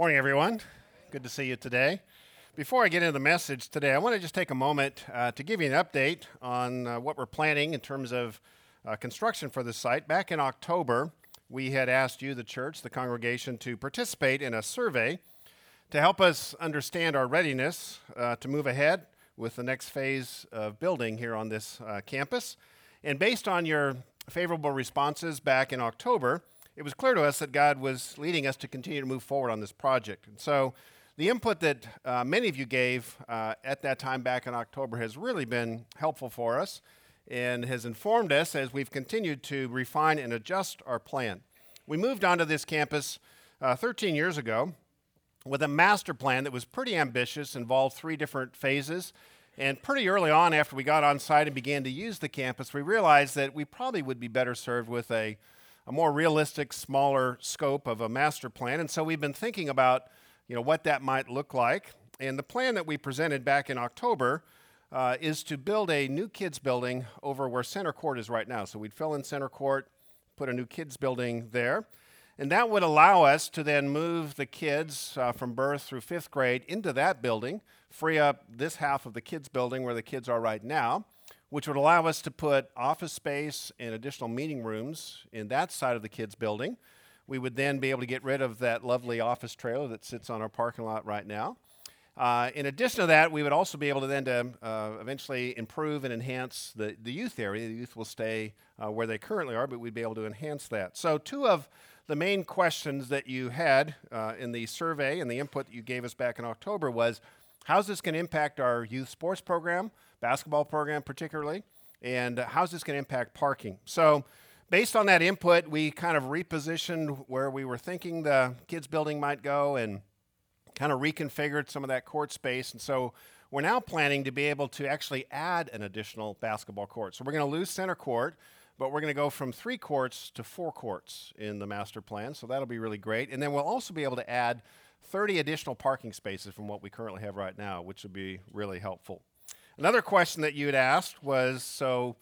Morning, everyone. Good to see you today. Before I get into the message today, I want to just take a moment uh, to give you an update on uh, what we're planning in terms of uh, construction for the site. Back in October, we had asked you, the church, the congregation, to participate in a survey to help us understand our readiness uh, to move ahead with the next phase of building here on this uh, campus. And based on your favorable responses back in October, it was clear to us that God was leading us to continue to move forward on this project. And so the input that uh, many of you gave uh, at that time back in October has really been helpful for us and has informed us as we've continued to refine and adjust our plan. We moved onto this campus uh, 13 years ago with a master plan that was pretty ambitious, involved three different phases. And pretty early on, after we got on site and began to use the campus, we realized that we probably would be better served with a a more realistic, smaller scope of a master plan. And so we've been thinking about, you know, what that might look like. And the plan that we presented back in October uh, is to build a new kids building over where center court is right now. So we'd fill in center court, put a new kids building there. And that would allow us to then move the kids uh, from birth through fifth grade into that building, free up this half of the kids building where the kids are right now, which would allow us to put office space and additional meeting rooms in that side of the kids' building. We would then be able to get rid of that lovely office trailer that sits on our parking lot right now. Uh, in addition to that, we would also be able to then to uh, eventually improve and enhance the, the youth area. The youth will stay uh, where they currently are, but we'd be able to enhance that. So, two of the main questions that you had uh, in the survey and the input that you gave us back in October was how's this going to impact our youth sports program? Basketball program particularly, and how's this going to impact parking? So, based on that input, we kind of repositioned where we were thinking the kids' building might go and kind of reconfigured some of that court space. And so, we're now planning to be able to actually add an additional basketball court. So, we're going to lose center court but we're going to go from three courts to four courts in the master plan. So that'll be really great. And then we'll also be able to add 30 additional parking spaces from what we currently have right now, which would be really helpful. Another question that you had asked was so,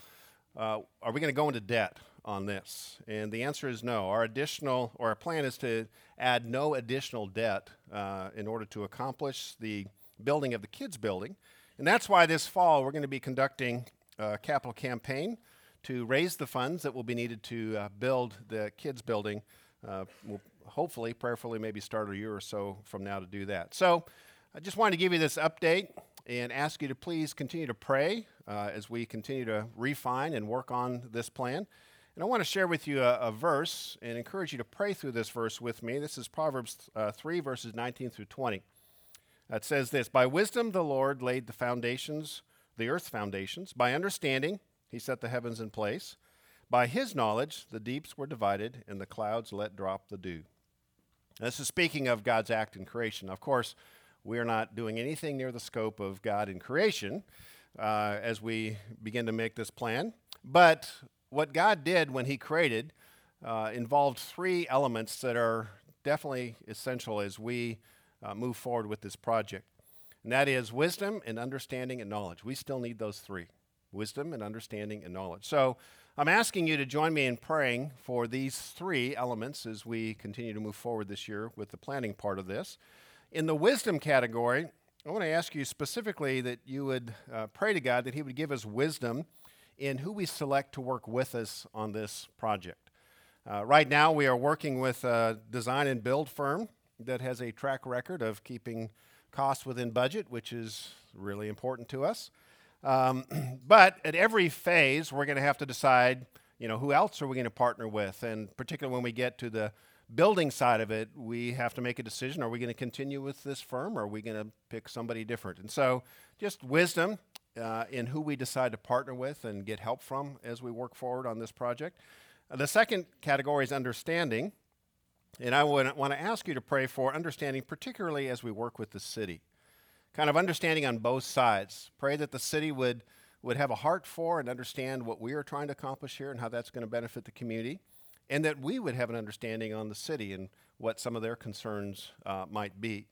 uh, are we going to go into debt on this? And the answer is no. Our additional, or our plan is to add no additional debt uh, in order to accomplish the building of the kids' building. And that's why this fall we're going to be conducting a capital campaign to raise the funds that will be needed to uh, build the kids' building. Uh, we'll hopefully, prayerfully, maybe start a year or so from now to do that. So I just wanted to give you this update and ask you to please continue to pray uh, as we continue to refine and work on this plan. And I want to share with you a, a, verse and encourage you to pray through this verse with me. This is Proverbs uh, 3, verses 19 through 20. It says this By wisdom the Lord laid the foundations, the earth's foundations. By understanding, he set the heavens in place. By his knowledge, the deeps were divided, and the clouds let drop the dew. This is speaking of God's act in creation. Of course, we are not doing anything near the scope of God in creation uh, as we begin to make this plan. But what God did when He created uh, involved three elements that are definitely essential as we uh, move forward with this project. And that is wisdom and understanding and knowledge. We still need those three wisdom and understanding and knowledge. So I'm asking you to join me in praying for these three elements as we continue to move forward this year with the planning part of this. In the wisdom category, I want to ask you specifically that you would uh, pray to God that He would give us wisdom in who we select to work with us on this project. Uh, right now, we are working with a design and build firm that has a track record of keeping costs within budget, which is really important to us. Um, but at every phase, we're going to have to decide, you know, who else are we going to partner with, and particularly when we get to the building side of it, we have to make a decision. Are we going to continue with this firm or are we going to pick somebody different? And so, just wisdom uh, in who we decide to partner with and get help from as we work forward on this project. Uh, the second category is understanding. And I would want to ask you to pray for understanding, particularly as we work with the city. Kind of understanding on both sides. Pray that the city would, would have a heart for and understand what we are trying to accomplish here and how that's going to benefit the community and that we would have an understanding on the city and what some of their concerns uh, might be.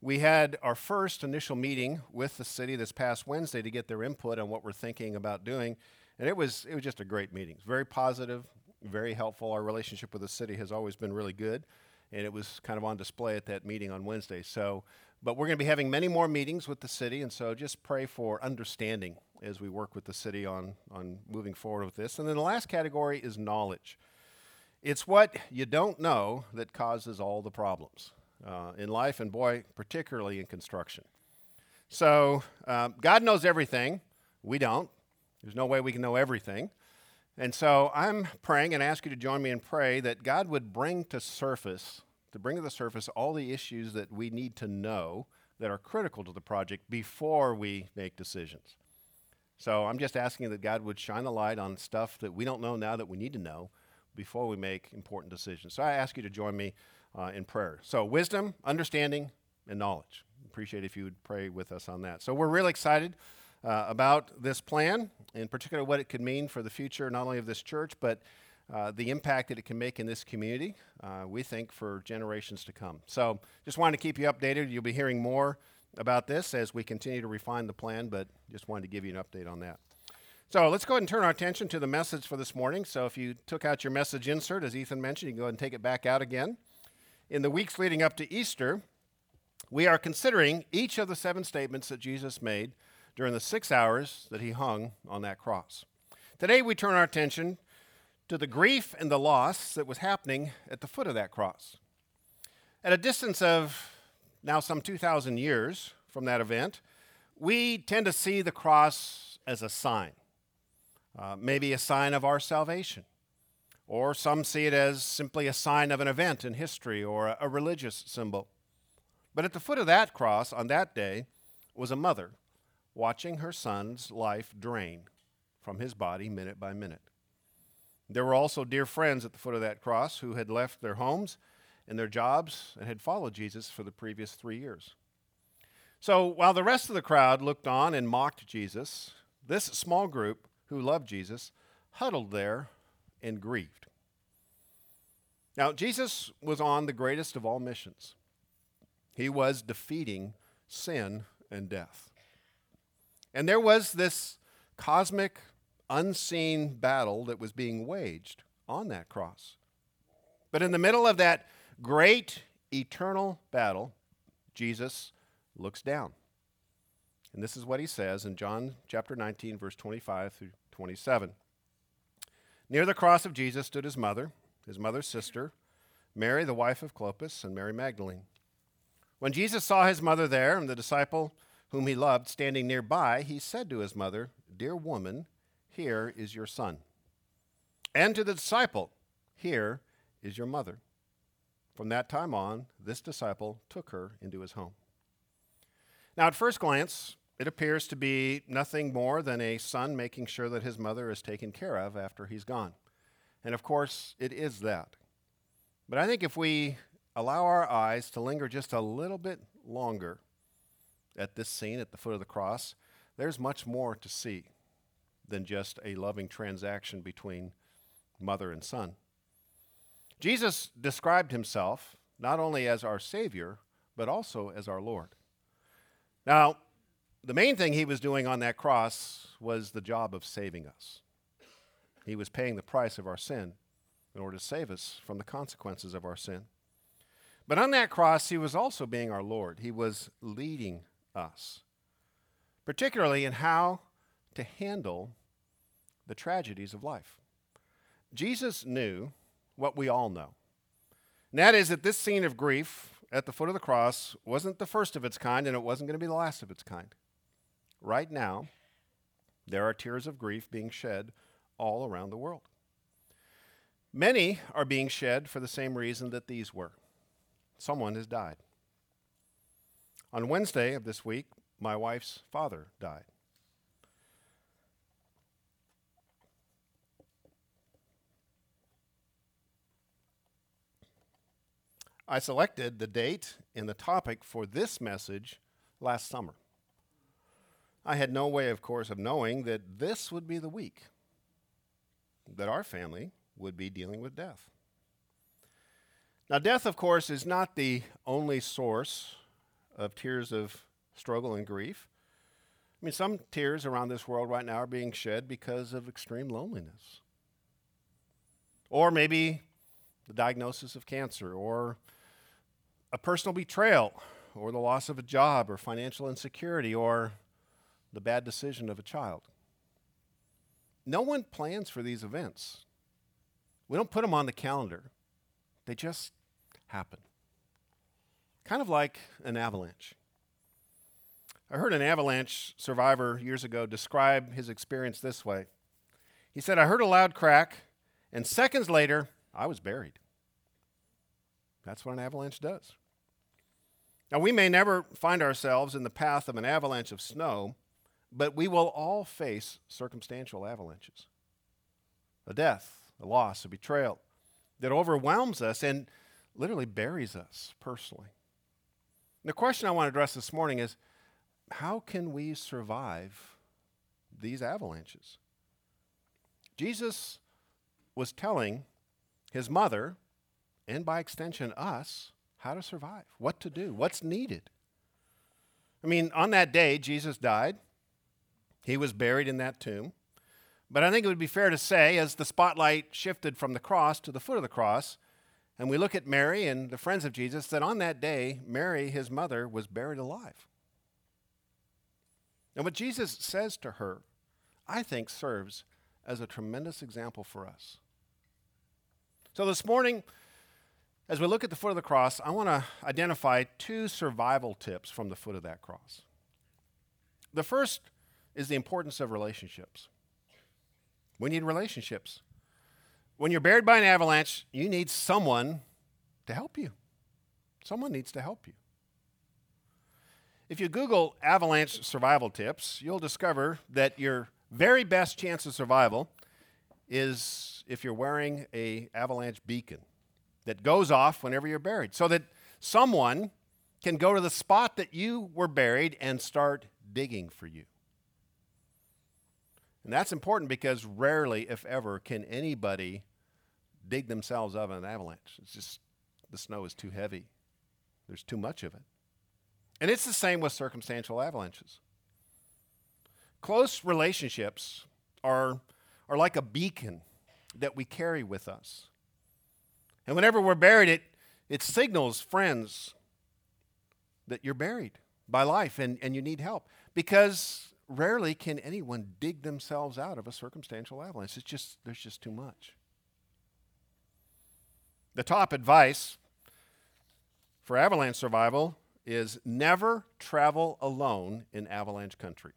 We had our first initial meeting with the city this past Wednesday to get their input on what we're thinking about doing, and it was it was just a great meeting. Very positive, very helpful. Our relationship with the city has always been really good, and it was kind of on display at that meeting on Wednesday. So, but we're going to be having many more meetings with the city, and so just pray for understanding as we work with the city on, on moving forward with this. And then the last category is knowledge. It's what you don't know that causes all the problems uh, in life, and boy, particularly in construction. So, um, God knows everything. We don't. There's no way we can know everything. And so I'm praying and ask you to join me and pray that God would bring to surface, to bring to the surface all the issues that we need to know that are critical to the project before we make decisions. So I'm just asking that God would shine a light on stuff that we don't know now that we need to know before we make important decisions. So I ask you to join me uh, in prayer. So wisdom, understanding, and knowledge. Appreciate if you would pray with us on that. So we're really excited uh, about this plan, in particular what it could mean for the future not only of this church, but uh, the impact that it can make in this community, uh, we think, for generations to come. So just wanted to keep you updated. You'll be hearing more about this as we continue to refine the plan, but just wanted to give you an update on that. So let's go ahead and turn our attention to the message for this morning. So if you took out your message insert, as Ethan mentioned, you can go ahead and take it back out again. In the weeks leading up to Easter, we are considering each of the seven statements that Jesus made during the six hours that he hung on that cross. Today, we turn our attention to the grief and the loss that was happening at the foot of that cross. At a distance of now some 2,000 years from that event, we tend to see the cross as a sign, uh, maybe a sign of our salvation. Or some see it as simply a sign of an event in history or a, a religious symbol. But at the foot of that cross on that day was a mother watching her son's life drain from his body minute by minute. There were also dear friends at the foot of that cross who had left their homes and their jobs and had followed Jesus for the previous three years. So while the rest of the crowd looked on and mocked Jesus, this small group who loved Jesus huddled there and grieved. Now, Jesus was on the greatest of all missions. He was defeating sin and death. And there was this cosmic, unseen battle that was being waged on that cross. But in the middle of that great eternal battle, Jesus looks down. And this is what he says in John chapter 19, verse 25 through 27. Near the cross of Jesus stood his mother, his mother's sister, Mary, the wife of Clopas, and Mary Magdalene. When Jesus saw his mother there and the disciple whom he loved, standing nearby, he said to his mother, Dear woman, here is your son. And to the disciple, Here is your mother. From that time on, this disciple took her into his home. Now, at first glance, it appears to be nothing more than a son making sure that his mother is taken care of after he's gone. And of course, it is that. But I think if we allow our eyes to linger just a little bit longer, at this scene at the foot of the cross, there's much more to see than just a loving transaction between mother and son. Jesus described himself not only as our Savior, but also as our Lord. Now, the main thing he was doing on that cross was the job of saving us. He was paying the price of our sin in order to save us from the consequences of our sin. But on that cross, he was also being our Lord. He was leading us, particularly in how to handle the tragedies of life. Jesus knew what we all know. And that is that this scene of grief at the foot of the cross wasn't the first of its kind, and it wasn't going to be the last of its kind. Right now, there are tears of grief being shed all around the world. Many are being shed for the same reason that these were someone has died. On Wednesday of this week, my wife's father died. I selected the date and the topic for this message last summer. I had no way, of course, of knowing that this would be the week that our family would be dealing with death. Now, death, of course, is not the only source of tears of struggle and grief. I mean, some tears around this world right now are being shed because of extreme loneliness. Or maybe the diagnosis of cancer, or a personal betrayal, or the loss of a job, or financial insecurity, or the bad decision of a child. No one plans for these events. We don't put them on the calendar, they just happen. Kind of like an avalanche. I heard an avalanche survivor years ago describe his experience this way. He said, I heard a loud crack, and seconds later, I was buried. That's what an avalanche does. Now, we may never find ourselves in the path of an avalanche of snow, but we will all face circumstantial avalanches a death, a loss, a betrayal that overwhelms us and literally buries us personally. The question I want to address this morning is how can we survive these avalanches? Jesus was telling his mother, and by extension us, how to survive, what to do, what's needed. I mean, on that day, Jesus died. He was buried in that tomb. But I think it would be fair to say, as the spotlight shifted from the cross to the foot of the cross, and we look at Mary and the friends of Jesus, that on that day, Mary, his mother, was buried alive. And what Jesus says to her, I think, serves as a tremendous example for us. So this morning, as we look at the foot of the cross, I want to identify two survival tips from the foot of that cross. The first is the importance of relationships. We need relationships. When you're buried by an avalanche, you need someone to help you. Someone needs to help you. If you Google avalanche survival tips, you'll discover that your very best chance of survival is if you're wearing a avalanche beacon that goes off whenever you're buried so that someone can go to the spot that you were buried and start digging for you. And that's important because rarely, if ever, can anybody dig themselves out of an avalanche. It's just the snow is too heavy, there's too much of it. And it's the same with circumstantial avalanches. Close relationships are, are like a beacon that we carry with us. And whenever we're buried, it, it signals friends that you're buried by life and, and you need help. Because rarely can anyone dig themselves out of a circumstantial avalanche. It's just, there's just too much. The top advice for avalanche survival is never travel alone in avalanche country.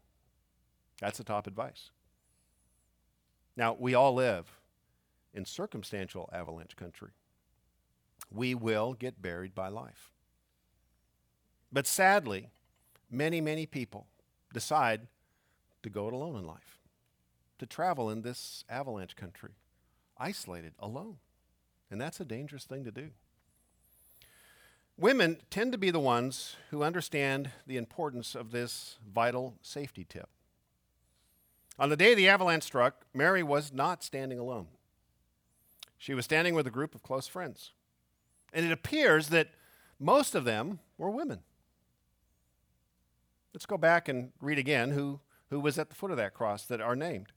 That's the top advice. Now, we all live in circumstantial avalanche country. We will get buried by life. But sadly, many, many people decide to go it alone in life, to travel in this avalanche country, isolated, alone. And that's a dangerous thing to do. Women tend to be the ones who understand the importance of this vital safety tip. On the day the avalanche struck, Mary was not standing alone. She was standing with a group of close friends. And it appears that most of them were women. Let's go back and read again who, who was at the foot of that cross that are named.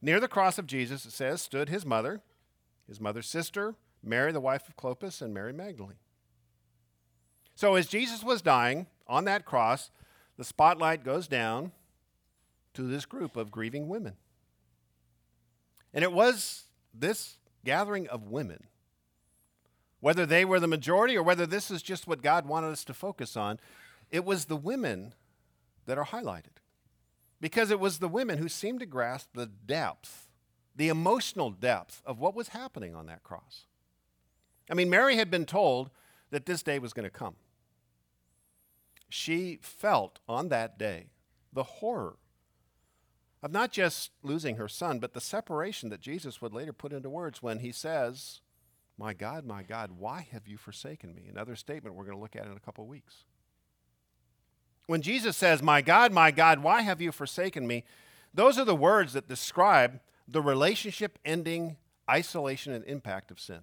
Near the cross of Jesus, it says, stood his mother, his mother's sister, Mary, the wife of Clopas, and Mary Magdalene. So as Jesus was dying on that cross, the spotlight goes down to this group of grieving women. And it was this gathering of women, whether they were the majority or whether this is just what God wanted us to focus on, it was the women that are highlighted. Because it was the women who seemed to grasp the depth, the emotional depth of what was happening on that cross. I mean, Mary had been told that this day was going to come. She felt on that day the horror of not just losing her son, but the separation that Jesus would later put into words when he says, My God, my God, why have you forsaken me? Another statement we're going to look at in a couple of weeks. When Jesus says, My God, my God, why have you forsaken me? Those are the words that describe the relationship ending isolation and impact of sin.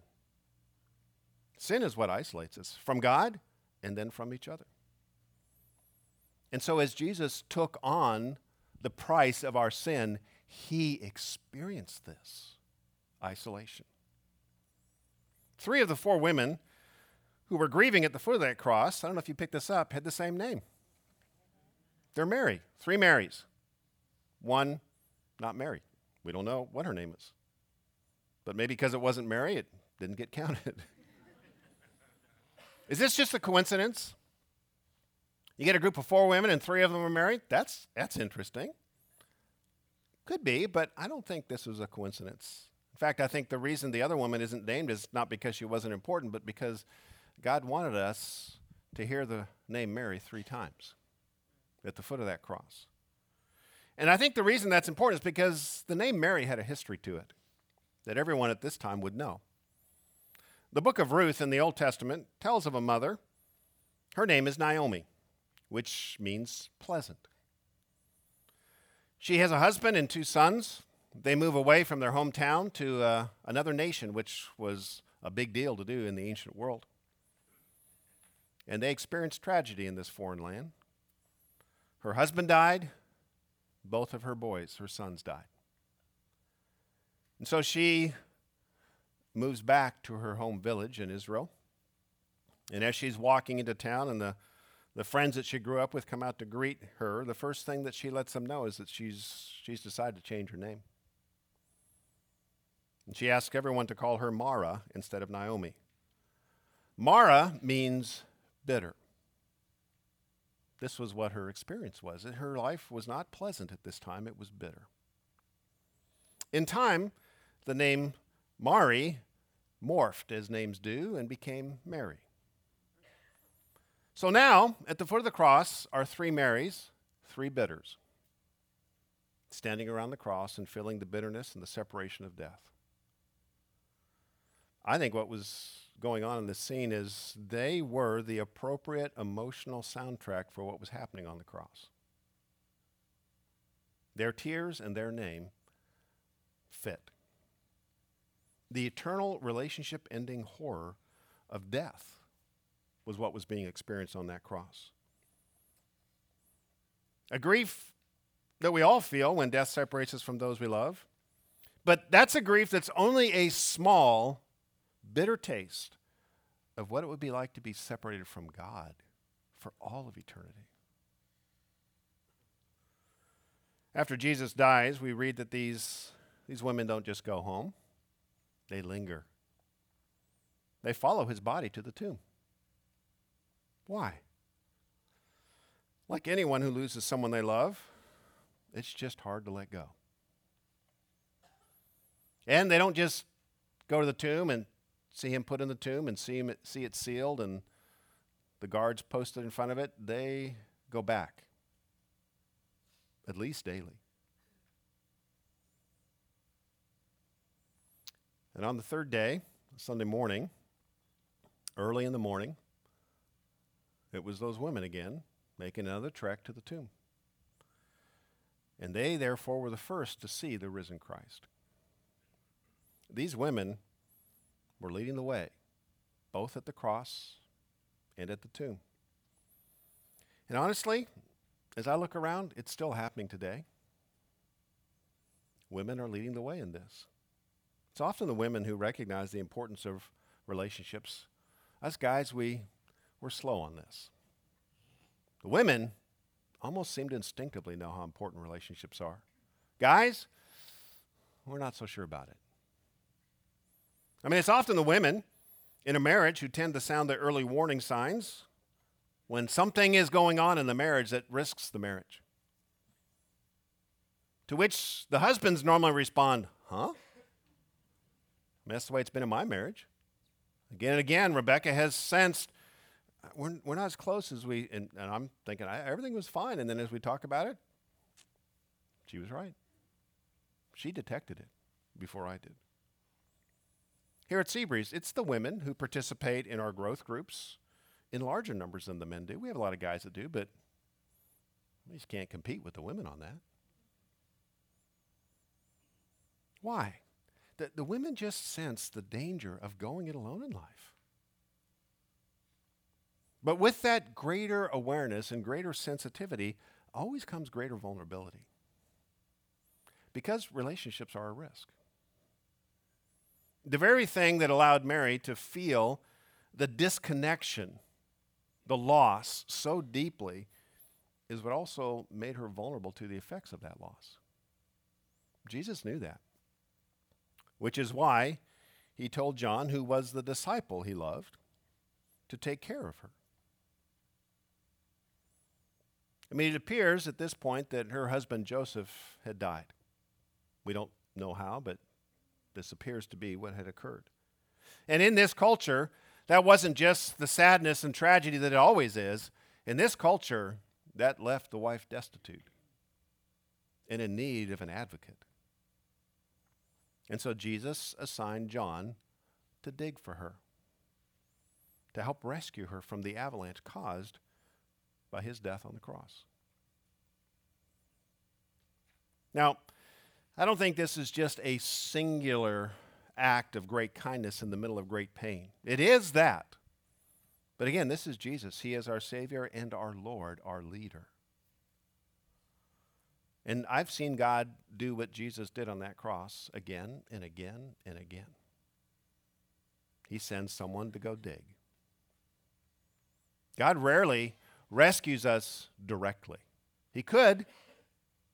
Sin is what isolates us from God and then from each other. And so, as Jesus took on the price of our sin, he experienced this isolation. Three of the four women who were grieving at the foot of that cross, I don't know if you picked this up, had the same name. They're Mary, three Marys, one not Mary. We don't know what her name is. But maybe because it wasn't Mary, it didn't get counted. is this just a coincidence? You get a group of four women and three of them are married? That's, that's interesting. Could be, but I don't think this was a coincidence. In fact, I think the reason the other woman isn't named is not because she wasn't important, but because God wanted us to hear the name Mary three times at the foot of that cross. And I think the reason that's important is because the name Mary had a history to it that everyone at this time would know. The book of Ruth in the Old Testament tells of a mother. Her name is Naomi, which means pleasant. She has a husband and two sons. They move away from their hometown to uh, another nation, which was a big deal to do in the ancient world. And they experience tragedy in this foreign land. Her husband died, both of her boys, her sons, died. And so she moves back to her home village in Israel. And as she's walking into town and the, the friends that she grew up with come out to greet her, the first thing that she lets them know is that she's, she's decided to change her name. And she asks everyone to call her Mara instead of Naomi. Mara means bitter. This was what her experience was. Her life was not pleasant at this time, it was bitter. In time, the name Mari morphed as names do and became Mary. So now, at the foot of the cross are three Marys, three bitters, standing around the cross and feeling the bitterness and the separation of death. I think what was going on in the scene is they were the appropriate emotional soundtrack for what was happening on the cross. Their tears and their name fit. The eternal relationship ending horror of death was what was being experienced on that cross. A grief that we all feel when death separates us from those we love. But that's a grief that's only a small bitter taste of what it would be like to be separated from God for all of eternity. After Jesus dies, we read that these, these women don't just go home, they linger. They follow his body to the tomb. Why? Like anyone who loses someone they love, it's just hard to let go. And they don't just go to the tomb and see him put in the tomb and see, him, see it sealed and the guards posted in front of it, they go back at least daily. And on the third day, Sunday morning, early in the morning, it was those women again making another trek to the tomb. And they, therefore, were the first to see the risen Christ. These women were leading the way, both at the cross and at the tomb. And honestly, as I look around, it's still happening today. Women are leading the way in this. It's often the women who recognize the importance of relationships. Us guys, we, we're slow on this. The women almost seem to instinctively know how important relationships are. Guys, we're not so sure about it. I mean, it's often the women in a marriage who tend to sound the early warning signs when something is going on in the marriage that risks the marriage. To which the husbands normally respond, Huh? I mean, that's the way it's been in my marriage. Again and again, Rebecca has sensed we're, we're not as close as we, and, and I'm thinking I, everything was fine. And then as we talk about it, she was right. She detected it before I did. Here at Seabreeze, it's the women who participate in our growth groups in larger numbers than the men do. We have a lot of guys that do, but we just can't compete with the women on that. Why? The, the women just sense the danger of going it alone in life. But with that greater awareness and greater sensitivity always comes greater vulnerability. Because relationships are a risk. The very thing that allowed Mary to feel the disconnection, the loss so deeply is what also made her vulnerable to the effects of that loss. Jesus knew that, which is why he told John, who was the disciple he loved, to take care of her. I mean, it appears at this point that her husband Joseph had died. We don't know how, but this appears to be what had occurred. And in this culture, that wasn't just the sadness and tragedy that it always is. In this culture, that left the wife destitute and in need of an advocate. And so Jesus assigned John to dig for her, to help rescue her from the avalanche caused by his death on the cross. Now, I don't think this is just a singular act of great kindness in the middle of great pain. It is that. But again, this is Jesus. He is our Savior and our Lord, our leader. And I've seen God do what Jesus did on that cross again and again and again. He sends someone to go dig. God rarely rescues us directly. He could,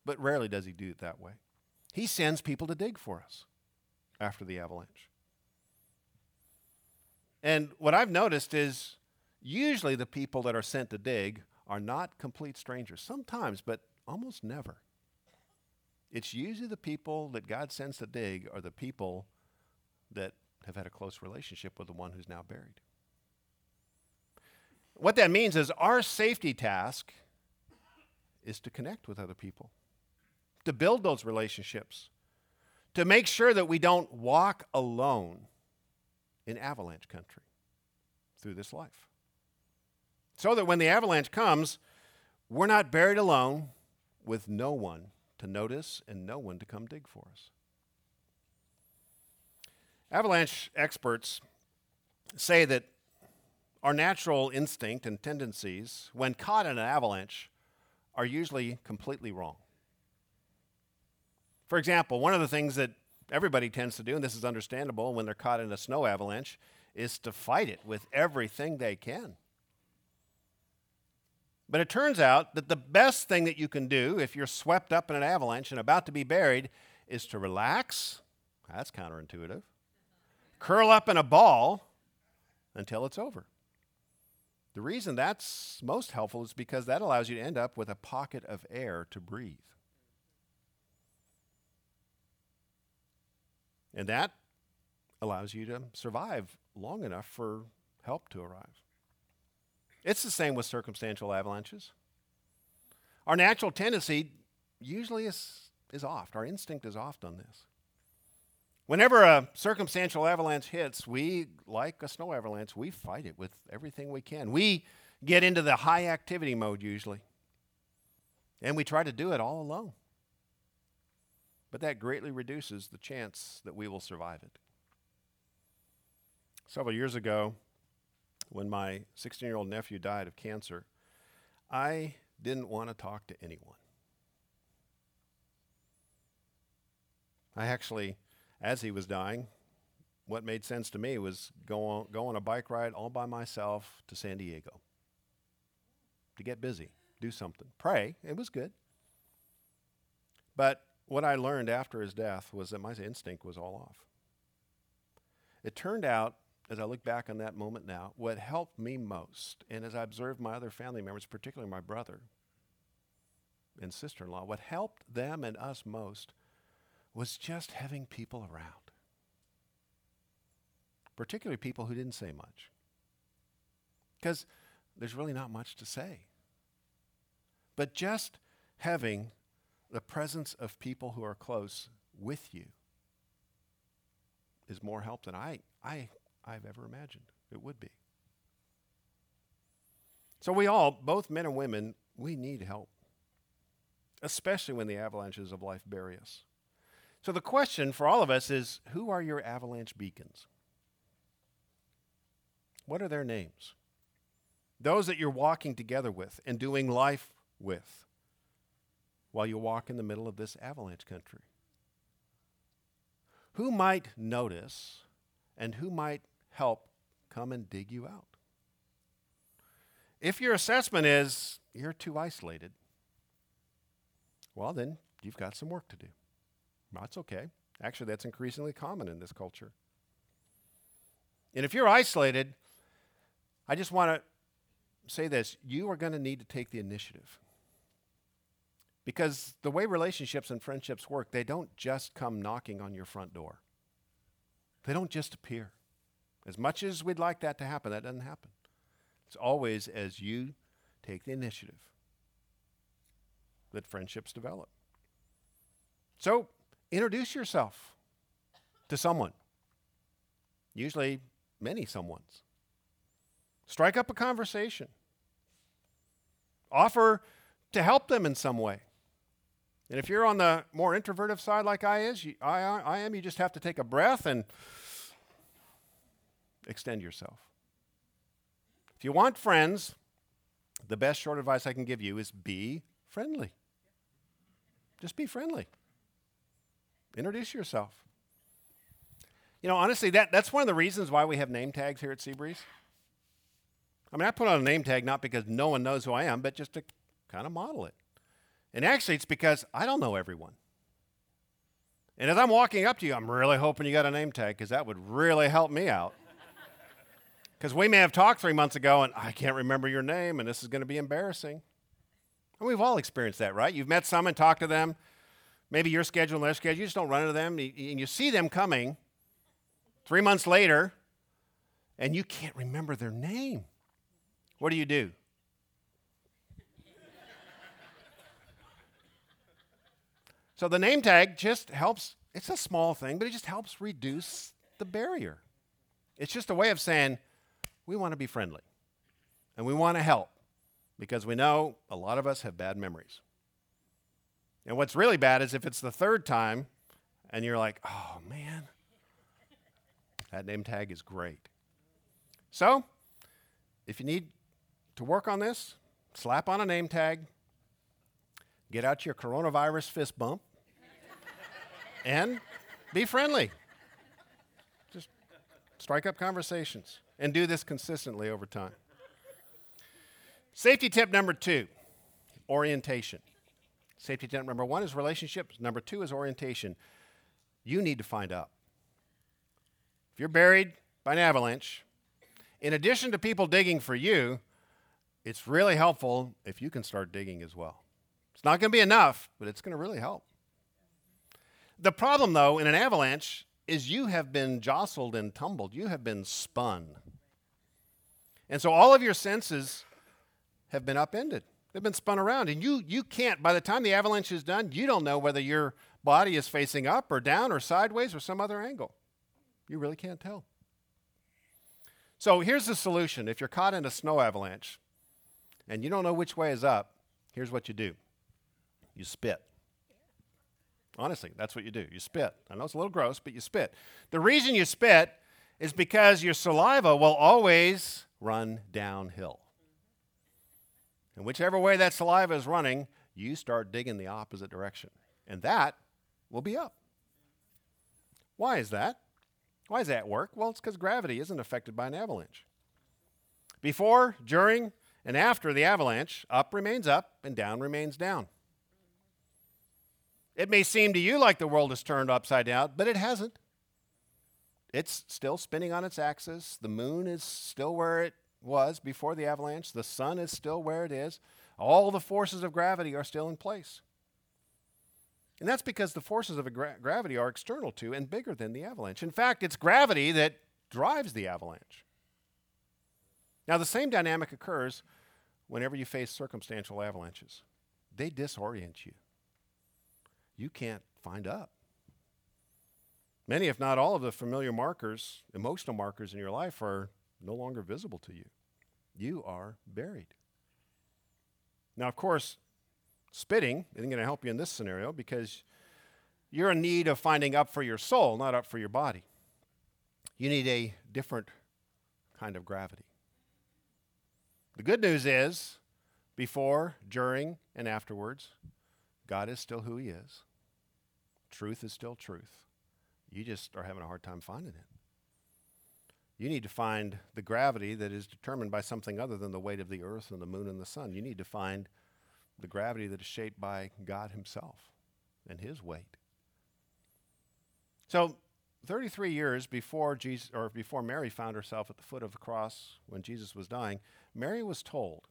but rarely does he do it that way. He sends people to dig for us after the avalanche. And what I've noticed is usually the people that are sent to dig are not complete strangers. Sometimes, but almost never. It's usually the people that God sends to dig are the people that have had a close relationship with the one who's now buried. What that means is our safety task is to connect with other people to build those relationships, to make sure that we don't walk alone in avalanche country through this life. So that when the avalanche comes, we're not buried alone with no one to notice and no one to come dig for us. Avalanche experts say that our natural instinct and tendencies, when caught in an avalanche, are usually completely wrong. For example, one of the things that everybody tends to do, and this is understandable when they're caught in a snow avalanche, is to fight it with everything they can. But it turns out that the best thing that you can do if you're swept up in an avalanche and about to be buried is to relax. That's counterintuitive. Curl up in a ball until it's over. The reason that's most helpful is because that allows you to end up with a pocket of air to breathe. And that allows you to survive long enough for help to arrive. It's the same with circumstantial avalanches. Our natural tendency usually is, is off. Our instinct is off on this. Whenever a circumstantial avalanche hits, we, like a snow avalanche, we fight it with everything we can. We get into the high activity mode usually. And we try to do it all alone but that greatly reduces the chance that we will survive it. Several years ago, when my 16 year old nephew died of cancer, I didn't want to talk to anyone. I actually, as he was dying, what made sense to me was go on, go on a bike ride all by myself to San Diego to get busy, do something, pray. It was good. But what I learned after his death was that my instinct was all off. It turned out, as I look back on that moment now, what helped me most, and as I observed my other family members, particularly my brother and sister in law, what helped them and us most was just having people around. Particularly people who didn't say much. Because there's really not much to say. But just having the presence of people who are close with you is more help than I, I, I've ever imagined it would be. So, we all, both men and women, we need help, especially when the avalanches of life bury us. So, the question for all of us is who are your avalanche beacons? What are their names? Those that you're walking together with and doing life with while you walk in the middle of this avalanche country? Who might notice and who might help come and dig you out. If your assessment is you're too isolated, well, then you've got some work to do. That's okay. Actually, that's increasingly common in this culture. And if you're isolated, I just want to say this you are going to need to take the initiative. Because the way relationships and friendships work, they don't just come knocking on your front door, they don't just appear. As much as we'd like that to happen, that doesn't happen. It's always as you take the initiative that friendships develop. So, introduce yourself to someone, usually many someones. Strike up a conversation. Offer to help them in some way. And if you're on the more introverted side like I is, you, I, I am, you just have to take a breath and extend yourself. If you want friends, the best short advice I can give you is be friendly. Just be friendly. Introduce yourself. You know, honestly, that, that's one of the reasons why we have name tags here at Seabreeze. I mean, I put on a name tag not because no one knows who I am, but just to kind of model it. And actually, it's because I don't know everyone. And as I'm walking up to you, I'm really hoping you got a name tag because that would really help me out. Because we may have talked three months ago and I can't remember your name and this is going to be embarrassing. And we've all experienced that, right? You've met someone, talked to them, maybe your schedule and their schedule, you just don't run into them and you see them coming three months later and you can't remember their name. What do you do? So the name tag just helps, it's a small thing, but it just helps reduce the barrier. It's just a way of saying, we want to be friendly and we want to help because we know a lot of us have bad memories. And what's really bad is if it's the third time and you're like, oh man, that name tag is great. So, if you need to work on this, slap on a name tag, get out your coronavirus fist bump, and be friendly. Just strike up conversations and do this consistently over time. Safety tip number two orientation. Safety tip number one is relationships, number two is orientation. You need to find out. If you're buried by an avalanche, in addition to people digging for you, it's really helpful if you can start digging as well. It's not going to be enough, but it's going to really help. The problem, though, in an avalanche is you have been jostled and tumbled, you have been spun. And so all of your senses have been upended. They've been spun around. And you, you can't, by the time the avalanche is done, you don't know whether your body is facing up or down or sideways or some other angle. You really can't tell. So here's the solution. If you're caught in a snow avalanche and you don't know which way is up, here's what you do you spit. Honestly, that's what you do. You spit. I know it's a little gross, but you spit. The reason you spit is because your saliva will always run downhill. And whichever way that saliva is running, you start digging the opposite direction. And that will be up. Why is that? Why does that work? Well, it's because gravity isn't affected by an avalanche. Before, during, and after the avalanche, up remains up and down remains down. It may seem to you like the world has turned upside down, but it hasn't. It's still spinning on its axis. The moon is still where it was before the avalanche. The sun is still where it is. All the forces of gravity are still in place. And that's because the forces of gra- gravity are external to and bigger than the avalanche. In fact, it's gravity that drives the avalanche. Now, the same dynamic occurs whenever you face circumstantial avalanches, they disorient you. You can't find up. Many, if not all, of the familiar markers, emotional markers in your life, are no longer visible to you. You are buried. Now, of course, spitting isn't going to help you in this scenario because you're in need of finding up for your soul, not up for your body. You need a different kind of gravity. The good news is, before, during, and afterwards, God is still who He is. Truth is still truth. You just are having a hard time finding it. you need to find the gravity that is determined by something other than the weight of the earth and the moon and the sun. You need to find the gravity that is shaped by God Himself and His weight. So, 33 years before Jesus or before Mary found herself at the foot of the cross when Jesus was dying, Mary was told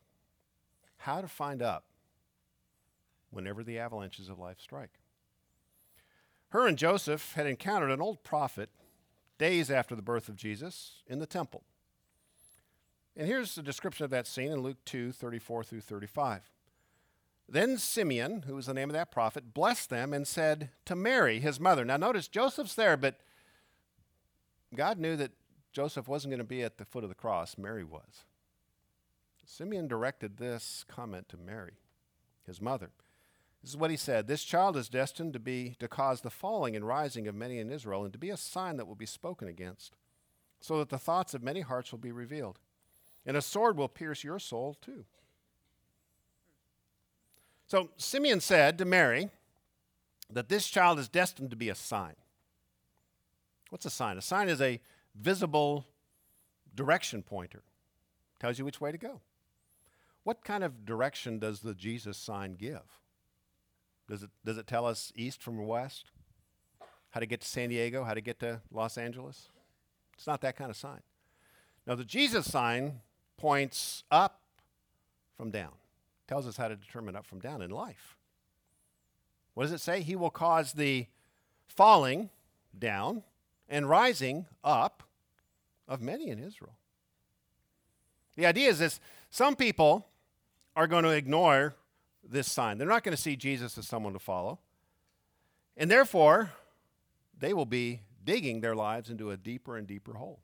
how to find up whenever the avalanches of life strike. Her and Joseph had encountered an old prophet days after the birth of Jesus in the temple. And here's the description of that scene in Luke 2 34 through 35. Then Simeon, who was the name of that prophet, blessed them and said to Mary, his mother. Now notice Joseph's there, but God knew that Joseph wasn't going to be at the foot of the cross, Mary was. Simeon directed this comment to Mary, his mother. This is what he said This child is destined to be to cause the falling and rising of many in Israel, and to be a sign that will be spoken against, so that the thoughts of many hearts will be revealed. And a sword will pierce your soul too. So Simeon said to Mary that this child is destined to be a sign. What's a sign? A sign is a visible direction pointer, tells you which way to go. What kind of direction does the Jesus sign give? Does it, does it tell us east from west? How to get to San Diego? How to get to Los Angeles? It's not that kind of sign. Now, the Jesus sign points up from down, tells us how to determine up from down in life. What does it say? He will cause the falling down and rising up of many in Israel. The idea is this some people are going to ignore this sign. They're not going to see Jesus as someone to follow. And therefore, they will be digging their lives into a deeper and deeper hole.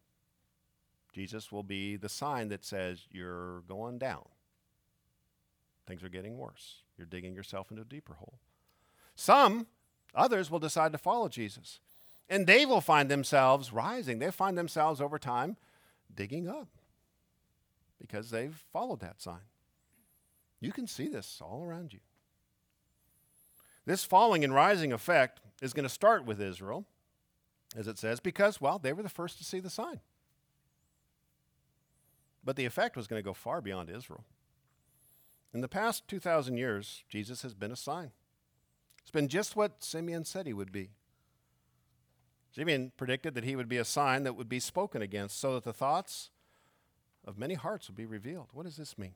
Jesus will be the sign that says, You're going down. Things are getting worse. You're digging yourself into a deeper hole. Some, others, will decide to follow Jesus. And they will find themselves rising. They find themselves over time digging up because they've followed that sign. You can see this all around you. This falling and rising effect is going to start with Israel, as it says, because, well, they were the first to see the sign. But the effect was going to go far beyond Israel. In the past 2,000 years, Jesus has been a sign. It's been just what Simeon said he would be. Simeon predicted that he would be a sign that would be spoken against so that the thoughts of many hearts would be revealed. What does this mean?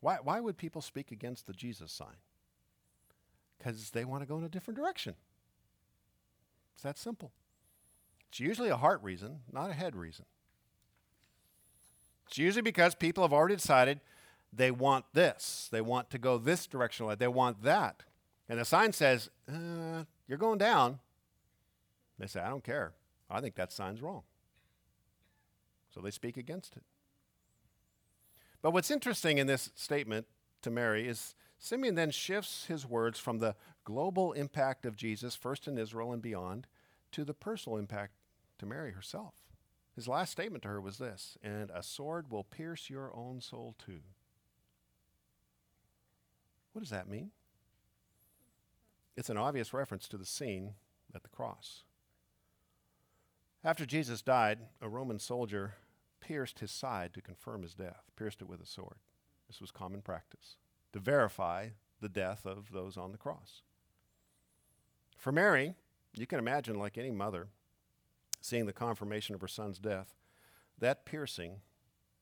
Why, why would people speak against the Jesus sign? Because they want to go in a different direction. It's that simple. It's usually a heart reason, not a head reason. It's usually because people have already decided they want this. They want to go this direction. They want that. And the sign says, uh, You're going down. They say, I don't care. I think that sign's wrong. So they speak against it. But what's interesting in this statement to Mary is Simeon then shifts his words from the global impact of Jesus, first in Israel and beyond, to the personal impact to Mary herself. His last statement to her was this And a sword will pierce your own soul too. What does that mean? It's an obvious reference to the scene at the cross. After Jesus died, a Roman soldier pierced his side to confirm his death, pierced it with a sword. This was common practice to verify the death of those on the cross. For Mary, you can imagine, like any mother, seeing the confirmation of her son's death, that piercing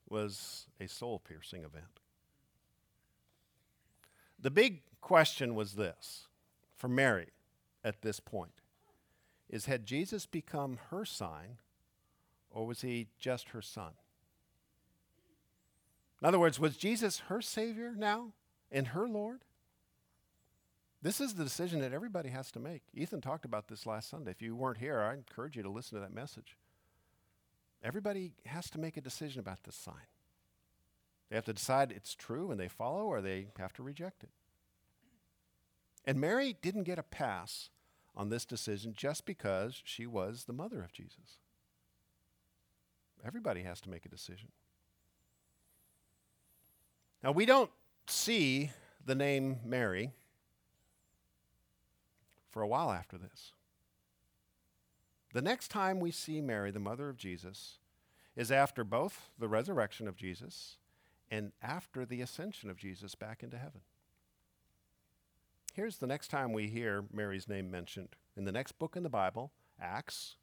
was a soul piercing event. The big question was this for Mary at this point is had Jesus become her sign or was he just her son? In other words, was Jesus her Savior now and her Lord? This is the decision that everybody has to make. Ethan talked about this last Sunday. If you weren't here, I encourage you to listen to that message. Everybody has to make a decision about this sign. They have to decide it's true and they follow, or they have to reject it. And Mary didn't get a pass on this decision just because she was the mother of Jesus. Everybody has to make a decision. Now, we don't see the name Mary for a while after this. The next time we see Mary, the mother of Jesus, is after both the resurrection of Jesus and after the ascension of Jesus back into heaven. Here's the next time we hear Mary's name mentioned in the next book in the Bible, Acts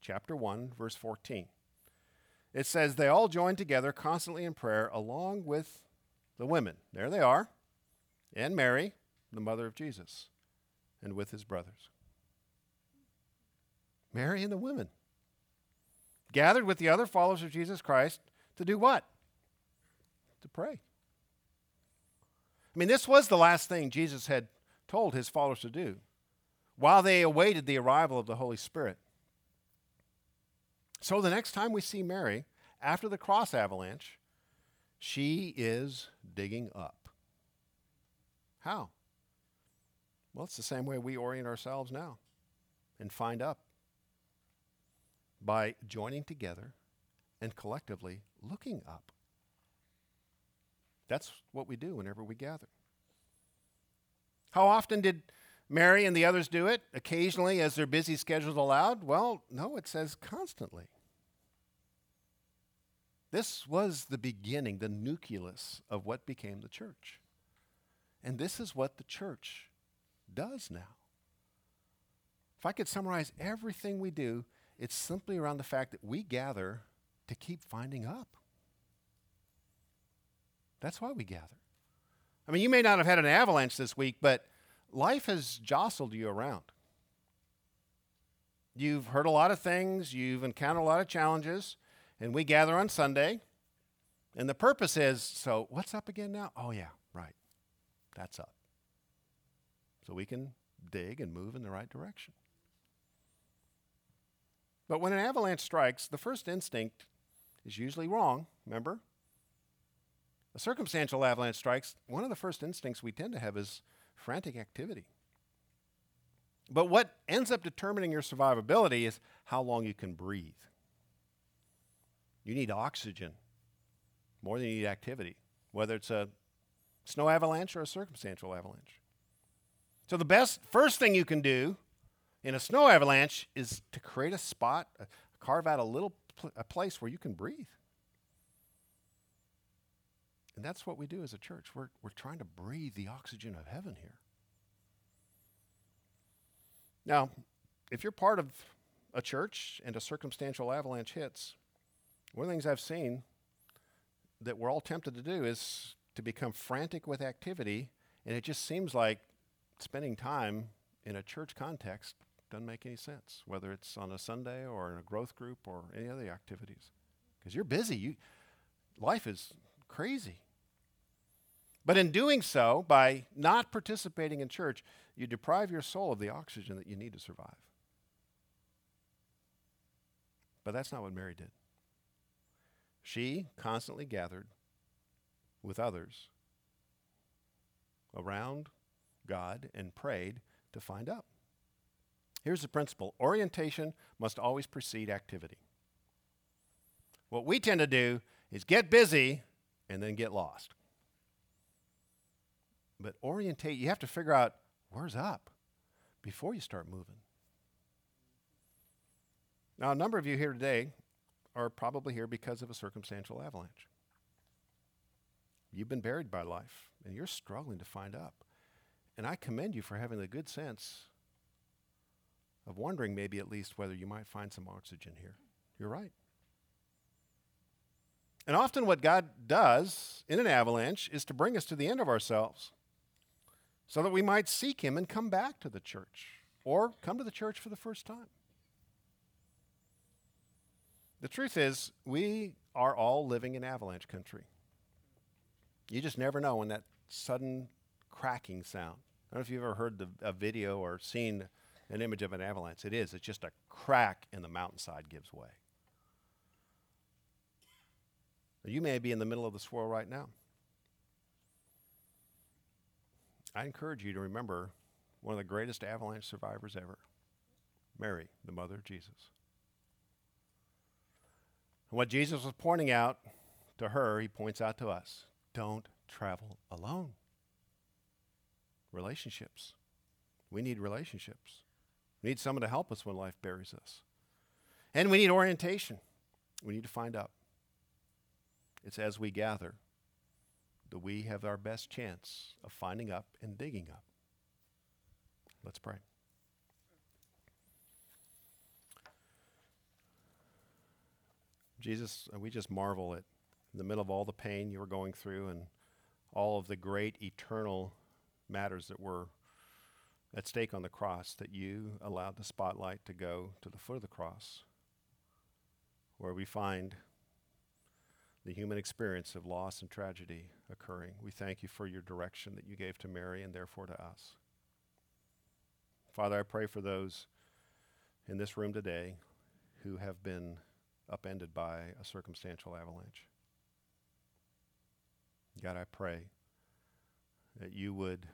chapter 1, verse 14. It says, They all joined together constantly in prayer along with the women. There they are, and Mary, the mother of Jesus, and with his brothers. Mary and the women gathered with the other followers of Jesus Christ to do what? To pray. I mean, this was the last thing Jesus had told his followers to do while they awaited the arrival of the Holy Spirit. So the next time we see Mary, after the cross avalanche, she is digging up. How? Well, it's the same way we orient ourselves now and find up by joining together and collectively looking up. That's what we do whenever we gather. How often did Mary and the others do it? Occasionally, as their busy schedules allowed? Well, no, it says constantly. This was the beginning, the nucleus of what became the church. And this is what the church does now. If I could summarize everything we do, it's simply around the fact that we gather to keep finding up. That's why we gather. I mean, you may not have had an avalanche this week, but life has jostled you around. You've heard a lot of things, you've encountered a lot of challenges, and we gather on Sunday. And the purpose is so, what's up again now? Oh, yeah, right. That's up. So we can dig and move in the right direction. But when an avalanche strikes, the first instinct is usually wrong, remember? A circumstantial avalanche strikes, one of the first instincts we tend to have is frantic activity. But what ends up determining your survivability is how long you can breathe. You need oxygen more than you need activity, whether it's a snow avalanche or a circumstantial avalanche. So, the best first thing you can do in a snow avalanche is to create a spot, uh, carve out a little pl- a place where you can breathe. And that's what we do as a church. We're, we're trying to breathe the oxygen of heaven here. Now, if you're part of a church and a circumstantial avalanche hits, one of the things I've seen that we're all tempted to do is to become frantic with activity, and it just seems like spending time in a church context doesn't make any sense, whether it's on a Sunday or in a growth group or any other activities. Because you're busy. You, life is crazy. But in doing so, by not participating in church, you deprive your soul of the oxygen that you need to survive. But that's not what Mary did. She constantly gathered with others around God and prayed to find out. Here's the principle orientation must always precede activity. What we tend to do is get busy and then get lost. But orientate, you have to figure out where's up before you start moving. Now, a number of you here today are probably here because of a circumstantial avalanche. You've been buried by life and you're struggling to find up. And I commend you for having the good sense of wondering, maybe at least, whether you might find some oxygen here. You're right. And often, what God does in an avalanche is to bring us to the end of ourselves so that we might seek Him and come back to the church or come to the church for the first time. The truth is, we are all living in avalanche country. You just never know when that sudden cracking sound. I don't know if you've ever heard the, a video or seen an image of an avalanche. It is. It's just a crack and the mountainside gives way. You may be in the middle of the swirl right now. I encourage you to remember one of the greatest avalanche survivors ever Mary, the mother of Jesus. And what Jesus was pointing out to her, he points out to us don't travel alone. Relationships. We need relationships. We need someone to help us when life buries us. And we need orientation. We need to find out. It's as we gather that we have our best chance of finding up and digging up. Let's pray. Jesus, uh, we just marvel at in the middle of all the pain you were going through and all of the great eternal matters that were at stake on the cross, that you allowed the spotlight to go to the foot of the cross, where we find the human experience of loss and tragedy occurring. We thank you for your direction that you gave to Mary and therefore to us. Father, I pray for those in this room today who have been upended by a circumstantial avalanche. God, I pray that you would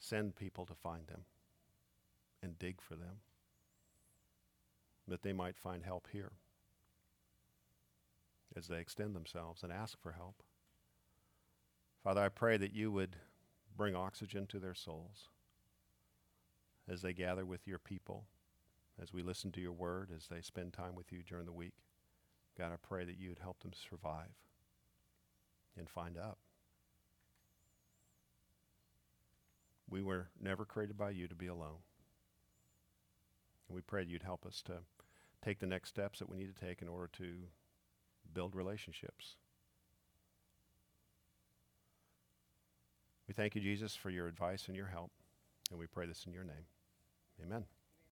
send people to find them and dig for them, that they might find help here as they extend themselves and ask for help. Father, I pray that you would bring oxygen to their souls as they gather with your people, as we listen to your word, as they spend time with you during the week. God, I pray that you would help them survive and find out. We were never created by you to be alone. And we pray you'd help us to take the next steps that we need to take in order to build relationships. We thank you, Jesus, for your advice and your help. And we pray this in your name. Amen.